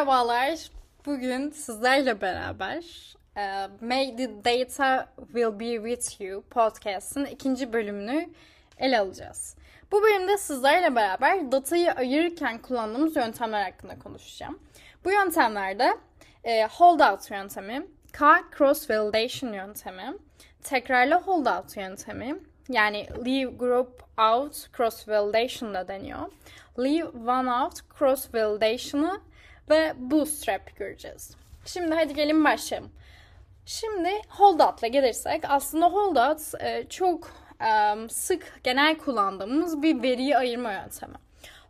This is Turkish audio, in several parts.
Merhabalar. Bugün sizlerle beraber e, May the Data Will Be With You podcast'ın ikinci bölümünü ele alacağız. Bu bölümde sizlerle beraber datayı ayırırken kullandığımız yöntemler hakkında konuşacağım. Bu yöntemlerde e, holdout yöntemi, K cross validation yöntemi, tekrarlı holdout yöntemi, yani leave group out cross validation da deniyor. Leave one out cross validation'ı ve bootstrap göreceğiz. Şimdi hadi gelin başlayalım. Şimdi holdout'la gelirsek aslında holdout e, çok e, sık genel kullandığımız bir veriyi ayırma yöntemi.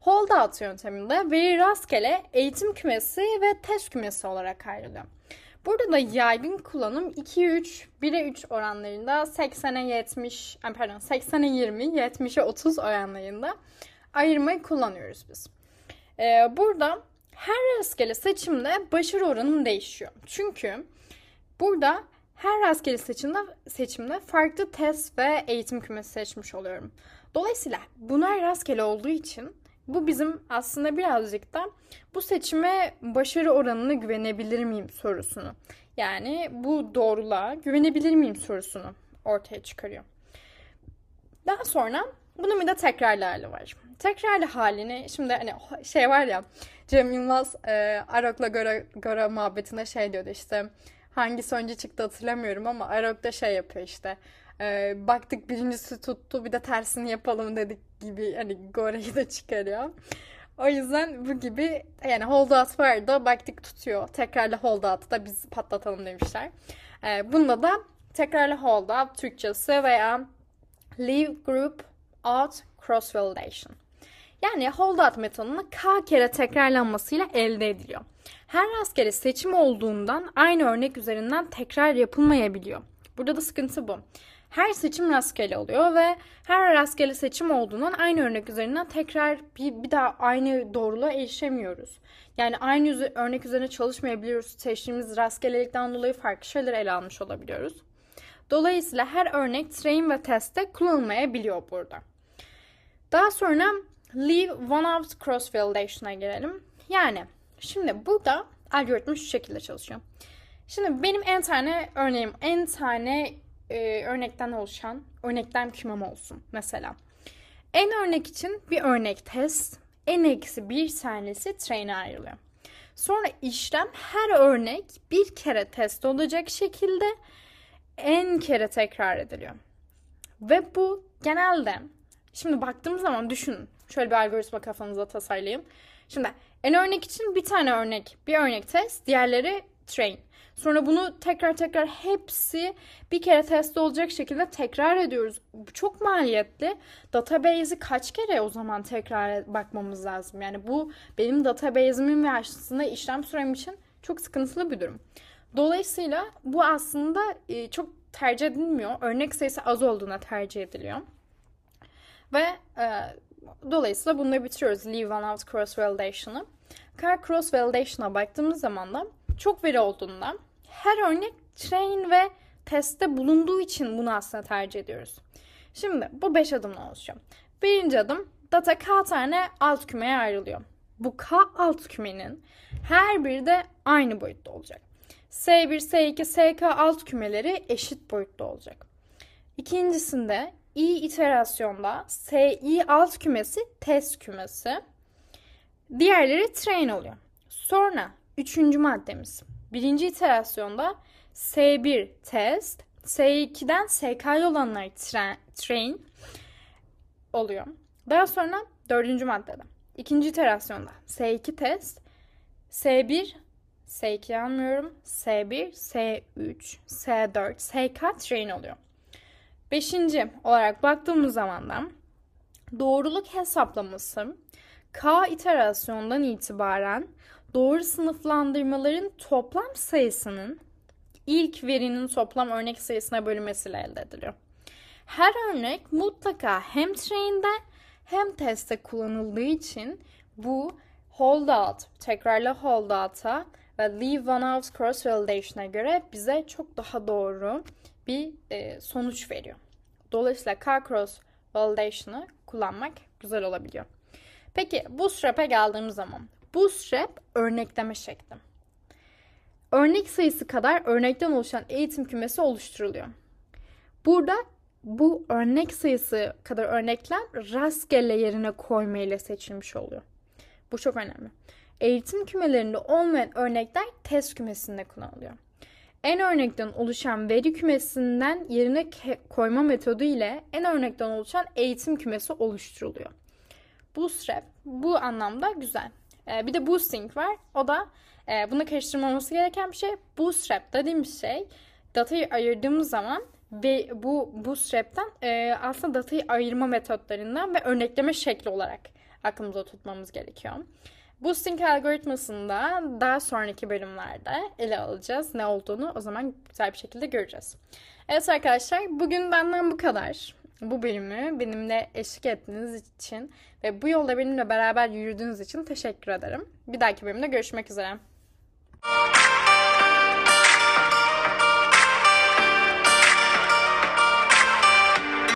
Holdout yönteminde veri rastgele eğitim kümesi ve test kümesi olarak ayrılıyor. Burada da yaygın kullanım 2'ye 3, 1'e 3 oranlarında 80'e 70, pardon 80'e 20, 70'e 30 oranlarında ayırmayı kullanıyoruz biz. Ee, burada her rastgele seçimde başarı oranım değişiyor. Çünkü burada her rastgele seçimde, seçimde farklı test ve eğitim kümesi seçmiş oluyorum. Dolayısıyla bunlar rastgele olduğu için bu bizim aslında birazcık da bu seçime başarı oranına güvenebilir miyim sorusunu. Yani bu doğruluğa güvenebilir miyim sorusunu ortaya çıkarıyor. Daha sonra bunun bir de tekrarlı hali var. Tekrarlı halini şimdi hani şey var ya Cem Yılmaz e, Arok'la Gora, Gora muhabbetinde şey diyordu işte hangisi önce çıktı hatırlamıyorum ama Arok şey yapıyor işte e, baktık birincisi tuttu bir de tersini yapalım dedik gibi hani Gora'yı da çıkarıyor. O yüzden bu gibi yani holdout var da baktık tutuyor. Tekrarlı holdout'u da biz patlatalım demişler. E, bunda da tekrarlı holdout Türkçesi veya leave group out cross validation. Yani holdout metodunu K kere tekrarlanmasıyla elde ediliyor. Her rastgele seçim olduğundan aynı örnek üzerinden tekrar yapılmayabiliyor. Burada da sıkıntı bu. Her seçim rastgele oluyor ve her rastgele seçim olduğundan aynı örnek üzerinden tekrar bir, bir daha aynı doğruluğa erişemiyoruz. Yani aynı örnek üzerine çalışmayabiliyoruz. Seçtiğimiz rastgelelikten dolayı farklı şeyler ele almış olabiliyoruz. Dolayısıyla her örnek train ve testte kullanılmayabiliyor burada. Daha sonra leave one out cross validation'a gelelim. Yani şimdi burada algoritma şu şekilde çalışıyor. Şimdi benim en tane örneğim, en tane e, örnekten oluşan örneklem kümem olsun mesela. En örnek için bir örnek test, en eksi bir tanesi train'e ayrılıyor. Sonra işlem her örnek bir kere test olacak şekilde en kere tekrar ediliyor. Ve bu genelde şimdi baktığımız zaman düşünün. Şöyle bir algoritma kafanızda tasarlayayım. Şimdi en örnek için bir tane örnek, bir örnek test, diğerleri train. Sonra bunu tekrar tekrar hepsi bir kere test olacak şekilde tekrar ediyoruz. Bu çok maliyetli. Database'i kaç kere o zaman tekrar bakmamız lazım? Yani bu benim database'imin ve aslında işlem sürem için çok sıkıntılı bir durum. Dolayısıyla bu aslında e, çok tercih edilmiyor. Örnek sayısı az olduğuna tercih ediliyor. Ve e, dolayısıyla bunları bitiriyoruz. Leave one out cross validation'ı. Car cross validation'a baktığımız zaman da çok veri olduğundan her örnek train ve testte bulunduğu için bunu aslında tercih ediyoruz. Şimdi bu 5 adımla oluşuyor. Birinci adım data K tane alt kümeye ayrılıyor. Bu K alt kümenin her biri de aynı boyutta olacak. S1, S2, SK alt kümeleri eşit boyutta olacak. İkincisinde i iterasyonda SI alt kümesi test kümesi. Diğerleri train oluyor. Sonra üçüncü maddemiz. Birinci iterasyonda S1 test, S2'den SK'ye olanlar tra- train oluyor. Daha sonra dördüncü maddede. İkinci iterasyonda S2 test, S1 S2 almıyorum. S1, S3, S4, SK train oluyor. Beşinci olarak baktığımız zaman da doğruluk hesaplaması K iterasyondan itibaren doğru sınıflandırmaların toplam sayısının ilk verinin toplam örnek sayısına bölünmesiyle elde ediliyor. Her örnek mutlaka hem train'de hem testte kullanıldığı için bu holdout, tekrarlı holdout'a ve leave one out cross validation'a göre bize çok daha doğru bir e, sonuç veriyor. Dolayısıyla K cross validation'ı kullanmak güzel olabiliyor. Peki bootstrap'e geldiğimiz zaman Bootstrap örnekleme şekli. Örnek sayısı kadar örnekten oluşan eğitim kümesi oluşturuluyor. Burada bu örnek sayısı kadar örnekler rastgele yerine koyma ile seçilmiş oluyor. Bu çok önemli. Eğitim kümelerinde olmayan örnekler test kümesinde kullanılıyor. En örnekten oluşan veri kümesinden yerine koyma metodu ile en örnekten oluşan eğitim kümesi oluşturuluyor. Bootstrap bu anlamda güzel. Ee, bir de boosting var. O da e, bunu karıştırmaması gereken bir şey. Bootstrap dediğimiz şey datayı ayırdığımız zaman ve bu bootstrap'ten e, aslında datayı ayırma metotlarından ve örnekleme şekli olarak aklımıza tutmamız gerekiyor. Boosting algoritmasını da daha sonraki bölümlerde ele alacağız. Ne olduğunu o zaman güzel bir şekilde göreceğiz. Evet arkadaşlar bugün benden bu kadar. Bu bölümü benimle eşlik ettiğiniz için ve bu yolda benimle beraber yürüdüğünüz için teşekkür ederim. Bir dahaki bölümde görüşmek üzere.